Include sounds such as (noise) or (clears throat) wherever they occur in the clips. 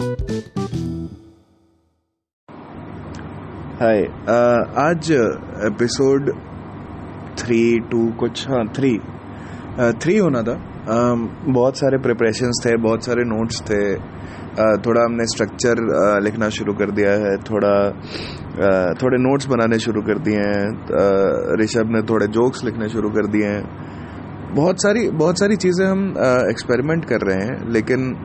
हाय आज episode three two कुछ हाँ थ्री थ्री होना था. Um, बहुत सारे प्रिपरेशंस थे बहुत सारे नोट्स थे. Uh, थोड़ा हमने स्ट्रक्चर uh, लिखना शुरू कर दिया है. थोड़ा uh, थोड़े नोट्स बनाने शुरू कर दिए हैं. Uh, ऋषभ ने थोड़े जोक्स लिखने शुरू कर दिए हैं. बहुत सारी बहुत सारी चीज़ें हम एक्सपेरिमेंट कर रहे हैं लेकिन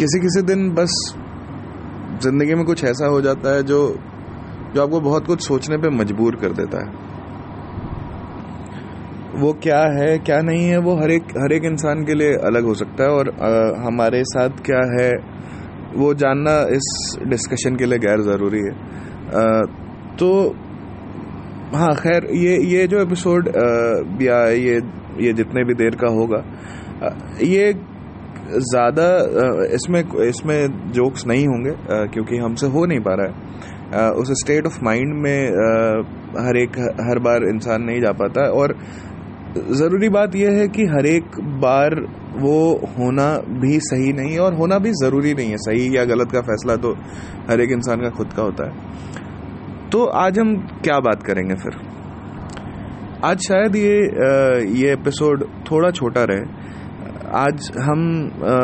किसी किसी दिन बस ज़िंदगी में कुछ ऐसा हो जाता है जो जो आपको बहुत कुछ सोचने पे मजबूर कर देता है। वो क्या है क्या नहीं है वो हर एक हर एक इंसान के लिए अलग हो सकता है और आ, हमारे साथ क्या है वो जानना इस डिस्कशन के लिए गैर ज़रूरी है। आ, तो हाँ खैर ये ये जो एपिसोड या ये ये जितने भी देर का होगा ये ज़्यादा इसमें इसमें जोक्स नहीं होंगे क्योंकि हमसे हो नहीं पा रहा है। उस स्टेट ऑफ़ माइंड में हर एक, हर बार इंसान नहीं जा पाता और ज़रूरी बात यह है कि हर एक बार वो होना भी सही नहीं है और होना भी ज़रूरी नहीं है। सही या गलत का फैसला तो हर एक इंसान का खुद का होता है। तो आज हम क्या बात करेंगे फिर? आज शायद ये ये एपिसोड थोड़ा छोटा रहे आज हम आ,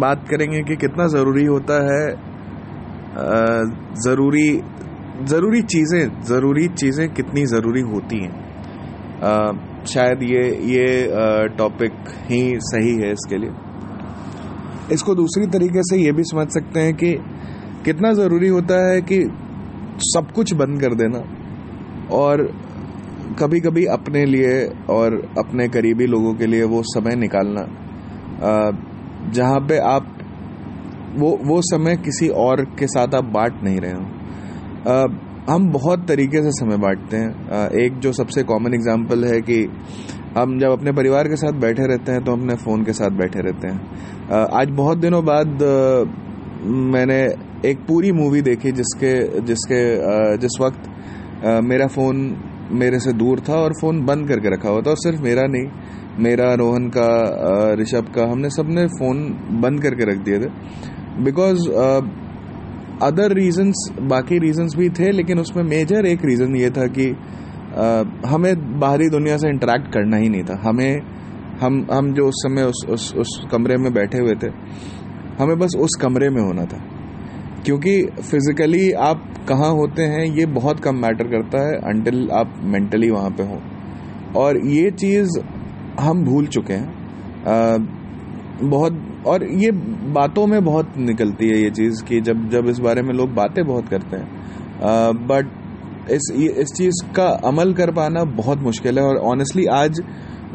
बात करेंगे कि कितना ज़रूरी होता है ज़रूरी ज़रूरी चीज़ें ज़रूरी चीज़ें कितनी ज़रूरी होती हैं। शायद ये ये टॉपिक ही सही है इसके लिए। इसको दूसरी तरीके से ये भी समझ सकते हैं कि कितना ज़रूरी होता है कि सब कुछ बंद कर देना और कभी कभी अपने लिए और अपने करीबी लोगों के लिए वो समय निकालना जहाँ पे आप वो वो समय किसी और के साथ आप बांट नहीं रहे हो। हम बहुत तरीके से समय बांटते हैं। एक जो सबसे कॉमन एग्जांपल है कि हम जब अपने परिवार के साथ बैठे रहते हैं तो अपने फ़ोन के साथ बैठे रहते हैं। आज बहुत दिनों बाद मैंने एक पूरी मूवी देखी जिसके जिसके जिस वक्त मेरा फ़ोन मेरे से दूर था और फ़ोन बंद करके रखा हुआ था और सिर्फ़ मेरा नहीं मेरा रोहन का ऋषभ का हमने सबने फ़ोन बंद करके रख दिए थे। बिकॉज़ अदर रीजंस बाकी रीजंस भी थे लेकिन उसमें मेजर एक रीज़न ये था कि uh, हमें बाहरी दुनिया से इंटरेक्ट करना ही नहीं था। हमें हम हम जो उस समय उस उस उस कमरे में बैठे हुए थे हमें बस उस कमरे में होना था। क्योंकि फिजिकली आप कहाँ होते हैं ये बहुत कम मैटर करता है अनटिल आप मेंटली वहाँ पे हों। और ये चीज़ हम भूल चुके हैं। आ, बहुत और ये बातों में बहुत निकलती है ये चीज़ कि जब जब इस बारे में लोग बातें बहुत करते हैं। बट इस इस चीज़ का अमल कर पाना बहुत मुश्किल है और ऑनेस्टली आज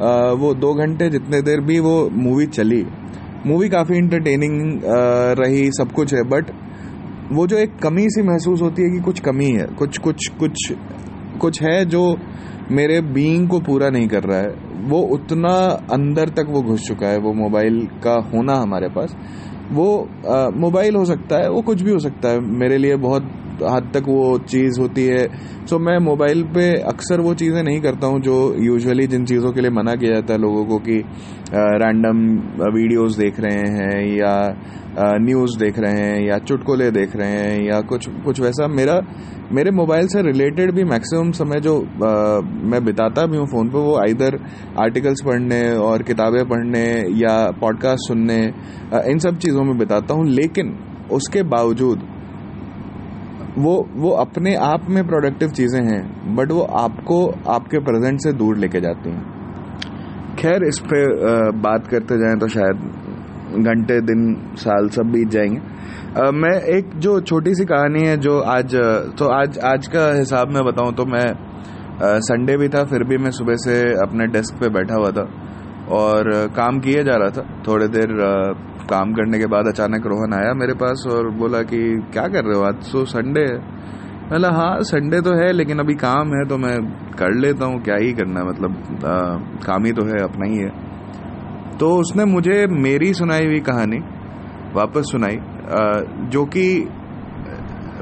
आ, वो दो घंटे जितने देर भी वो मूवी चली। मूवी काफ़ी इंटरटेनिंग रही सब कुछ है बट वो जो एक कमी सी महसूस होती है कि कुछ कमी है, कुछ कुछ कुछ कुछ है जो मेरे बीइंग को पूरा नहीं कर रहा है। वो उतना अंदर तक वो घुस चुका है, वो मोबाइल का होना हमारे पास। वो मोबाइल हो सकता है, वो कुछ भी हो सकता है। मेरे लिए बहुत हद तक वो चीज़ होती है। सो मैं मोबाइल पे अक्सर वो चीज़ें नहीं करता हूँ जो यूजुअली जिन चीज़ों के लिए मना किया जाता है लोगों को कि रैंडम वीडियोस देख रहे हैं या न्यूज़ देख रहे हैं या चुटकुले देख रहे हैं या कुछ कुछ वैसा। मेरा मेरे मोबाइल से रिलेटेड भी मैक्सिमम समय जो आ, मैं बिताता भी हूँ फ़ोन पे वो आइधर आर्टिकल्स पढ़ने और किताबें पढ़ने या पॉडकास्ट सुनने आ, इन सब चीज़ों में बिताता हूँ। लेकिन उसके बावजूद वो वो अपने आप में प्रोडक्टिव चीज़ें हैं बट वो आपको आपके प्रेजेंट से दूर लेके जाती हैं। खैर इस पे बात करते जाएँ तो शायद घंटे दिन साल सब बीत जाएँगे। आ, मैं एक जो छोटी सी कहानी है जो आज तो आज आज का हिसाब में बताऊँ तो मैं संडे भी था फिर भी मैं सुबह से अपने डेस्क पे बैठा हुआ था और काम किए जा रहा था। थोड़ी देर काम करने के बाद अचानक रोहन आया मेरे पास और बोला कि क्या कर रहे हो? आज सो संडे है। बोला हाँ संडे तो है लेकिन अभी काम है तो मैं कर लेता हूँ क्या ही करना मतलब आ, काम ही तो है अपना ही है। तो उसने मुझे मेरी सुनाई हुई कहानी वापस सुनाई जो कि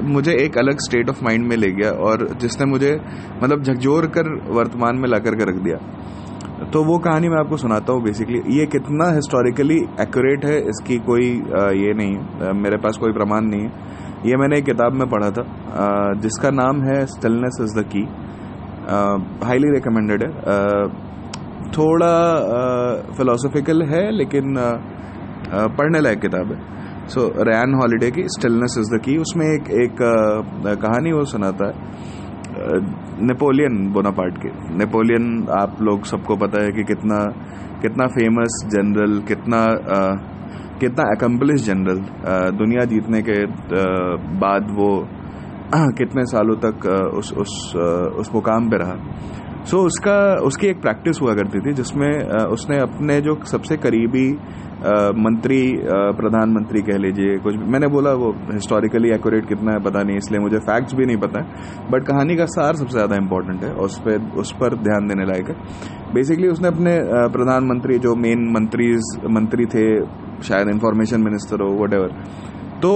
मुझे एक अलग स्टेट ऑफ़ माइंड में ले गया और जिसने मुझे मतलब झकझोर कर वर्तमान में ला कर के रख दिया। तो वो कहानी मैं आपको सुनाता हूँ बेसिकली ये कितना हिस्टोरिकली एक्यूरेट है, इसकी कोई ये नहीं मेरे पास कोई प्रमाण नहीं है। ये मैंने एक किताब में पढ़ा था जिसका नाम है stillness is the key highly recommended है। थोड़ा फिलोसफिकल है, लेकिन पढ़ने लायक किताब है। सो रैन हॉलीडे की स्टिलनेस इज़ द की उसमें एक एक कहानी वो सुनाता है नेपोलियन बोनापार्ट के। नेपोलियन आप लोग सबको पता है कि कितना कितना फ़ेमस जनरल कितना कितना एकम्पलिश जनरल दुनिया जीतने के बाद वो, (clears throat) कितने सालों तक उस उस उस मुकाम पे रहा। सो so, उसका उसकी एक प्रैक्टिस हुआ करती थी जिसमें उसने अपने जो सबसे करीबी मंत्री प्रधानमंत्री कह लीजिए कुछ मैंने बोला वो हिस्टोरिकली एक्यूरेट कितना है पता नहीं इसलिए मुझे फैक्ट्स भी नहीं पता है बट कहानी का सार सबसे ज़्यादा इंपॉर्टेंट है उस पर उस पर ध्यान देने लायक है। बेसिकली उसने अपने प्रधानमंत्री जो मेन मंत्री मंत्री थे शायद इंफॉर्मेशन मिनिस्टर हो वट तो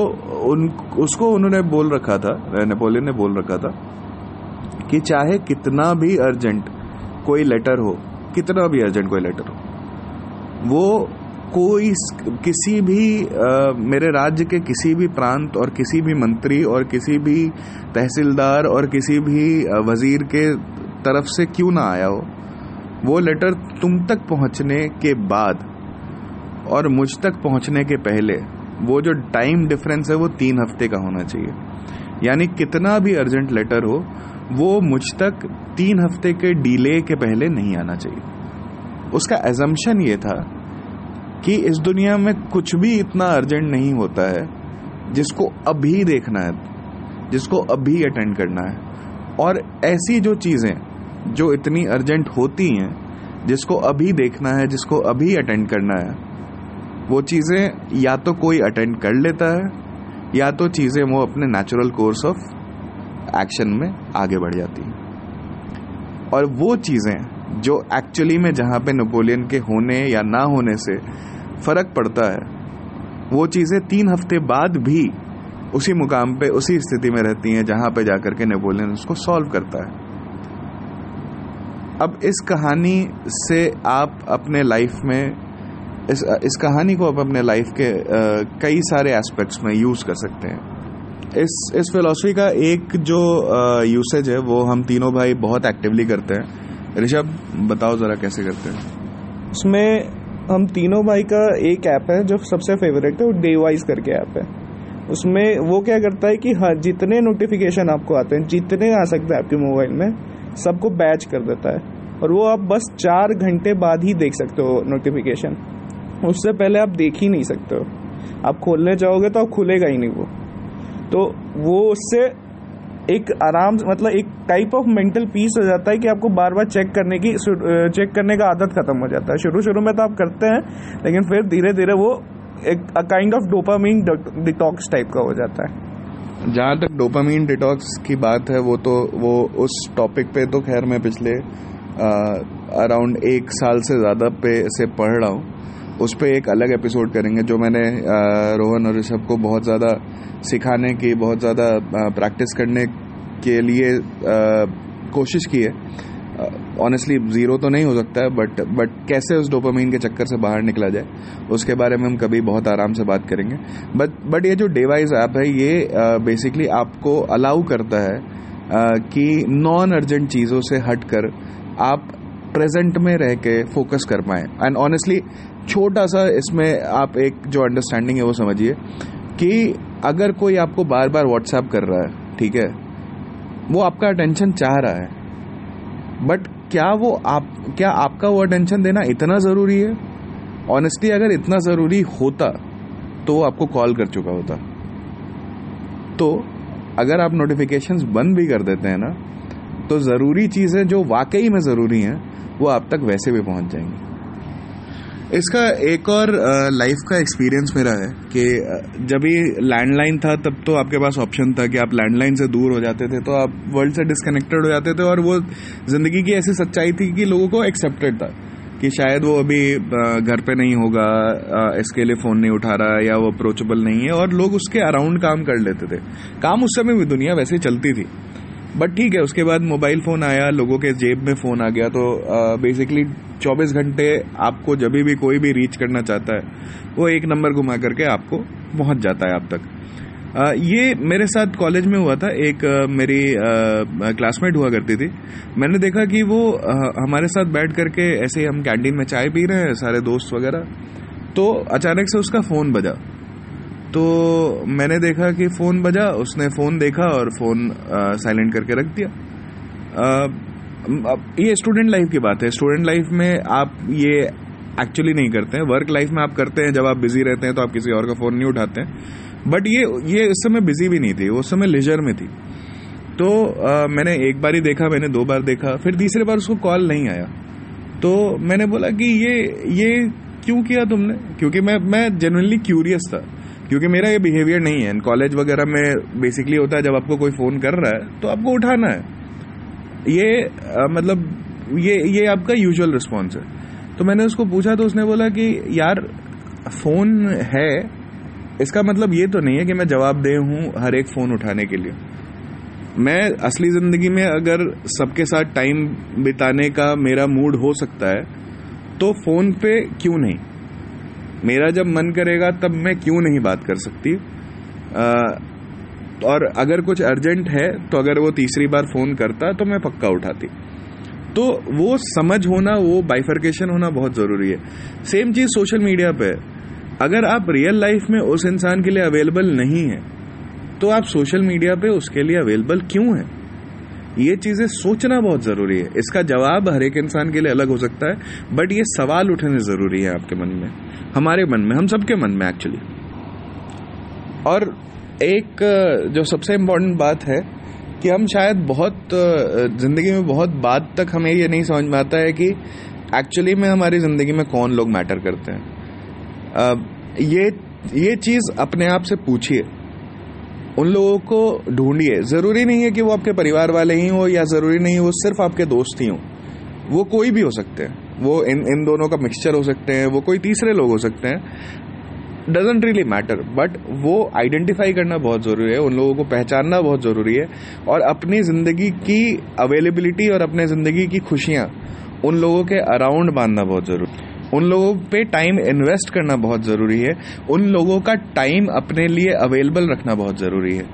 उन उसको उन्होंने बोल रखा था नेपोलियन ने बोल रखा था कि चाहे कितना भी अर्जेंट कोई लेटर हो कितना भी अर्जेंट कोई लेटर हो वो कोई किसी भी आ, मेरे राज्य के किसी भी प्रांत और किसी भी मंत्री और किसी भी तहसीलदार और किसी भी वज़ीर के तरफ़ से क्यों ना आया हो वो लेटर तुम तक पहुँचने के बाद और मुझ तक पहुँचने के पहले वो जो टाइम डिफरेंस है वो तीन हफ़्ते का होना चाहिए। यानी कितना भी अर्जेंट लेटर हो वो मुझ तक तीन हफ़्ते के डीले के पहले नहीं आना चाहिए। उसका एजम्पन ये था कि इस दुनिया में कुछ भी इतना अर्जेंट नहीं होता है, जिसको अभी देखना है, जिसको अभी अटेंड करना है। और ऐसी जो चीज़ें, जो इतनी अर्जेंट होती हैं, जिसको अभी देखना है, जिसको अभी अटेंड करना है, वो चीज़ें या तो कोई अटेंड कर लेता है, या तो चीज़ें वो अपने नेचुरल कोर्स ऑफ़ एक्शन में आगे बढ़ जाती है। और वो चीज़ें जो एक्चुअली में जहाँ पे नेपोलियन के होने या ना होने से फ़र्क पड़ता है वो चीज़ें तीन हफ़्ते बाद भी उसी मुकाम पे उसी स्थिति में रहती हैं जहाँ पे जाकर के नेपोलियन उसको सॉल्व करता है। अब इस कहानी से आप अपने लाइफ में इस इस कहानी को आप अपने लाइफ के आ, कई सारे एस्पेक्ट्स में यूज़ कर सकते हैं। इस इस फिलोसफी का एक जो यूसेज है, वो हम तीनों भाई बहुत एक्टिवली करते हैं। ऋषभ, बताओ जरा कैसे करते हैं? उसमें हम तीनों भाई का एक ऐप है, जो सबसे फेवरेट है, वो डे वाइज करके ऐप है। उसमें वो क्या करता है कि हाँ जितने नोटिफिकेशन आपको आते हैं, जितने आ सकते हैं आपके मोबाइल में, सबको बैच कर देता है। और वो आप बस चार घंटे बाद ही देख सकते हो नोटिफिकेशन उससे पहले आप देख ही नहीं सकते हो। आप खोलने जाओगे तो आप खुलेगा ही नहीं वो। तो वो उससे एक आराम मतलब एक टाइप ऑफ़ मेंटल पीस हो जाता है कि आपको बार बार चेक करने की चेक करने का आदत खत्म हो जाता है। शुरू शुरू में तो आप करते हैं, लेकिन फिर धीरे धीरे वो एक kind of dopamine detox type का हो जाता है। जहाँ तक डोपामीन डिटॉक्स की बात है, वो तो वो उस टॉपिक पे तो खैर मैं पिछले अराउंड एक साल से ज़्यादा पे, से पढ़ रहा हूँ। उस पर एक अलग एपिसोड करेंगे जो मैंने रोहन और ऋषभ को बहुत ज़्यादा सिखाने की, बहुत ज़्यादा प्रैक्टिस करने के लिए कोशिश की है। ऑनेस्टली ज़ीरो तो नहीं हो सकता है बट बट कैसे उस डोपामीन के चक्कर से बाहर निकला जाए, उसके बारे में हम कभी बहुत आराम से बात करेंगे। बट बट ये जो डिवाइस ऐप है, ये बेसिकली आपको अलाउ करता है कि नॉन अर्जेंट चीज़ों से हट कर आप प्रेजेंट में रह के फोकस कर पाए। एंड ऑनेस्टली छोटा सा इसमें आप एक जो अंडरस्टैंडिंग है वो समझिए कि अगर कोई आपको बार बार व्हाट्सएप कर रहा है, ठीक है, वो आपका अटेंशन चाह रहा है बट क्या वो आप, क्या आपका वो अटेंशन देना इतना ज़रूरी है? ऑनेस्टली अगर इतना ज़रूरी होता तो वो आपको कॉल कर चुका होता। तो अगर आप नोटिफिकेशंस बंद भी कर देते हैं ना तो ज़रूरी चीज़ें जो वाकई में ज़रूरी हैं, वो आप तक वैसे भी पहुँच जाएँगी। इसका एक और लाइफ का एक्सपीरियंस मेरा है कि जब भी लैंडलाइन था, तब तो आपके पास ऑप्शन था कि आप लैंडलाइन से दूर हो जाते थे तो आप वर्ल्ड से डिस्कनेक्टेड हो जाते थे और वो ज़िंदगी की ऐसी सच्चाई थी कि लोगों को एक्सेप्टेड था कि शायद वो अभी घर पे नहीं होगा इसके लिए फ़ोन नहीं उठा रहा या वो अप्रोचेबल नहीं है और लोग उसके अराउंड काम कर लेते थे। काम उस समय भी दुनिया वैसे चलती थी। बट ठीक है उसके बाद मोबाइल फ़ोन आया लोगों के जेब में फ़ोन आ गया तो बेसिकली 24 घंटे आपको जब भी कोई भी रीच करना चाहता है वो एक नंबर घुमा करके आपको पहुँच जाता है आप तक। आ, ये मेरे साथ कॉलेज में हुआ था एक आ, मेरी क्लासमेट हुआ करती थी। मैंने देखा कि वो आ, हमारे साथ बैठ करके ऐसे ही हम कैंटीन में चाय पी रहे हैं सारे दोस्त वगैरह तो अचानक से उसका फ़ोन बजा। तो मैंने देखा कि फ़ोन बजा उसने फ़ोन देखा और फ़ोन साइलेंट करके रख दिया। आ, ये स्टूडेंट लाइफ की बात है। स्टूडेंट लाइफ में आप ये एक्चुअली नहीं करते हैं। वर्क लाइफ में आप करते हैं। जब आप बिज़ी रहते हैं तो आप किसी और का फ़ोन नहीं उठाते हैं। बट ये ये उस समय बिज़ी भी नहीं थी। उस समय लेजर में थी। तो आ, मैंने एक बार ही देखा मैंने दो बार देखा। फिर तीसरे बार उसको कॉल नहीं आया। तो मैंने बोला कि ये ये क्यों किया तुमने? क्योंकि मैं मैं जनरली क्यूरियस था। क्योंकि मेरा ये बिहेवियर नहीं है। कॉलेज वगैरह में बेसिकली होता है जब आपको कोई फ़ोन कर रहा है तो आपको उठाना है। ये आ, मतलब ये ये आपका यूजुअल रिस्पॉन्स है। तो मैंने उसको पूछा तो उसने बोला कि यार फ़ोन है। इसका मतलब ये तो नहीं है कि मैं जवाब दे हूँ हर एक फ़ोन उठाने के लिए। मैं असली ज़िंदगी में अगर सबके साथ टाइम बिताने का मेरा मूड हो सकता है तो फ़ोन पे क्यों नहीं? मेरा जब मन करेगा, तब मैं क्यों नहीं बात कर सकती? और अगर कुछ अर्जेंट है तो अगर वो तीसरी बार फ़ोन करता तो मैं पक्का उठाती। तो वो समझ होना, वो बाइफर्केशन होना बहुत ज़रूरी है। सेम चीज़ सोशल मीडिया पे। अगर आप रियल लाइफ में उस इंसान के लिए अवेलेबल नहीं है तो आप सोशल मीडिया पे उसके लिए अवेलेबल क्यों है? ये चीज़ें सोचना बहुत ज़रूरी है। इसका जवाब हर एक इंसान के लिए अलग हो सकता है बट ये सवाल उठाने ज़रूरी है आपके मन में, हमारे मन में, हम सबके मन में एक्चुअली और एक, जो सबसे इम्पोर्टेंट बात है कि हम शायद बहुत, ज़िंदगी में बहुत बाद तक हमें ये नहीं समझ में आता है कि एक्चुअली में हमारी ज़िंदगी में कौन लोग मैटर करते हैं। ये ये चीज़ अपने आप से पूछिए। उन लोगों को ढूंढिए। ज़रूरी नहीं है कि वो आपके परिवार वाले ही हो या ज़रूरी नहीं, वो सिर्फ़ आपके दोस्त ही हो। वो कोई भी हो सकते हैं। वो इन इन दोनों का मिक्सचर हो सकते हैं, वो कोई तीसरे लोग हो सकते हैं। डजेंट रियली मैटर बट वो आइडेंटिफाई करना बहुत ज़रूरी है, उन लोगों को पहचानना बहुत ज़रूरी है और अपनी ज़िंदगी की अवेलेबिलिटी और अपने ज़िंदगी की खुशियाँ उन लोगों के अराउंड बांधना बहुत ज़रूरी है। उन लोगों पे टाइम इन्वेस्ट करना बहुत ज़रूरी है। उन लोगों का टाइम अपने लिए अवेलेबल रखना बहुत ज़रूरी है।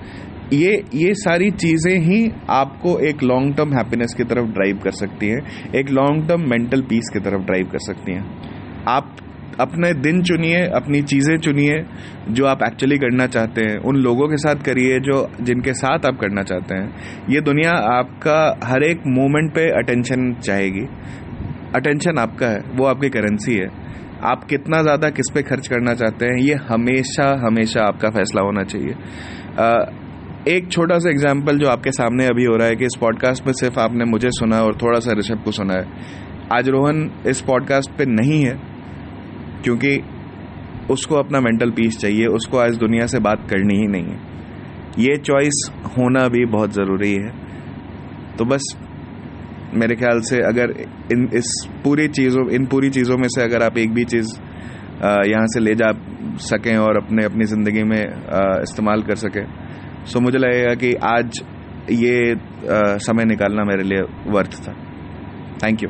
ये ये सारी चीज़ें ही आपको एक लॉन्ग टर्म हैप्पीनेस की तरफ़ ड्राइव कर सकती हैं। एक लॉन्ग टर्म मेंटल पीस की तरफ़ ड्राइव कर सकती हैं। आप अपने दिन चुनिए, अपनी चीज़ें चुनिए, जो आप एक्चुअली करना चाहते हैं। उन लोगों के साथ करिए जो, जिनके साथ आप करना चाहते हैं। ये दुनिया आपका हर एक मोमेंट पे अटेंशन चाहेगी। अटेंशन आपका है, वो आपकी करेंसी है। आप कितना ज़्यादा किस पे खर्च करना चाहते हैं, ये हमेशा हमेशा आपका फैसला होना चाहिए। एक छोटा सा एग्ज़ाम्पल जो आपके सामने अभी हो रहा है कि इस पॉडकास्ट में सिर्फ़ आपने मुझे सुना और थोड़ा सा ऋषभ को सुना है। आज रोहन इस पॉडकास्ट पे नहीं है, क्योंकि उसको अपना मेंटल पीस चाहिए, उसको आज दुनिया से बात करनी ही नहीं है। ये चॉइस होना भी बहुत ज़रूरी है। तो बस मेरे ख्याल से अगर इन, इस पूरी चीज़ों, इन पूरी चीज़ों में से अगर आप एक भी चीज़ यहाँ से ले जा सकें और अपने, अपनी ज़िंदगी में इस्तेमाल कर सकें, सो मुझे लगेगा कि आज ये समय निकालना मेरे लिए वर्थ था। Thank you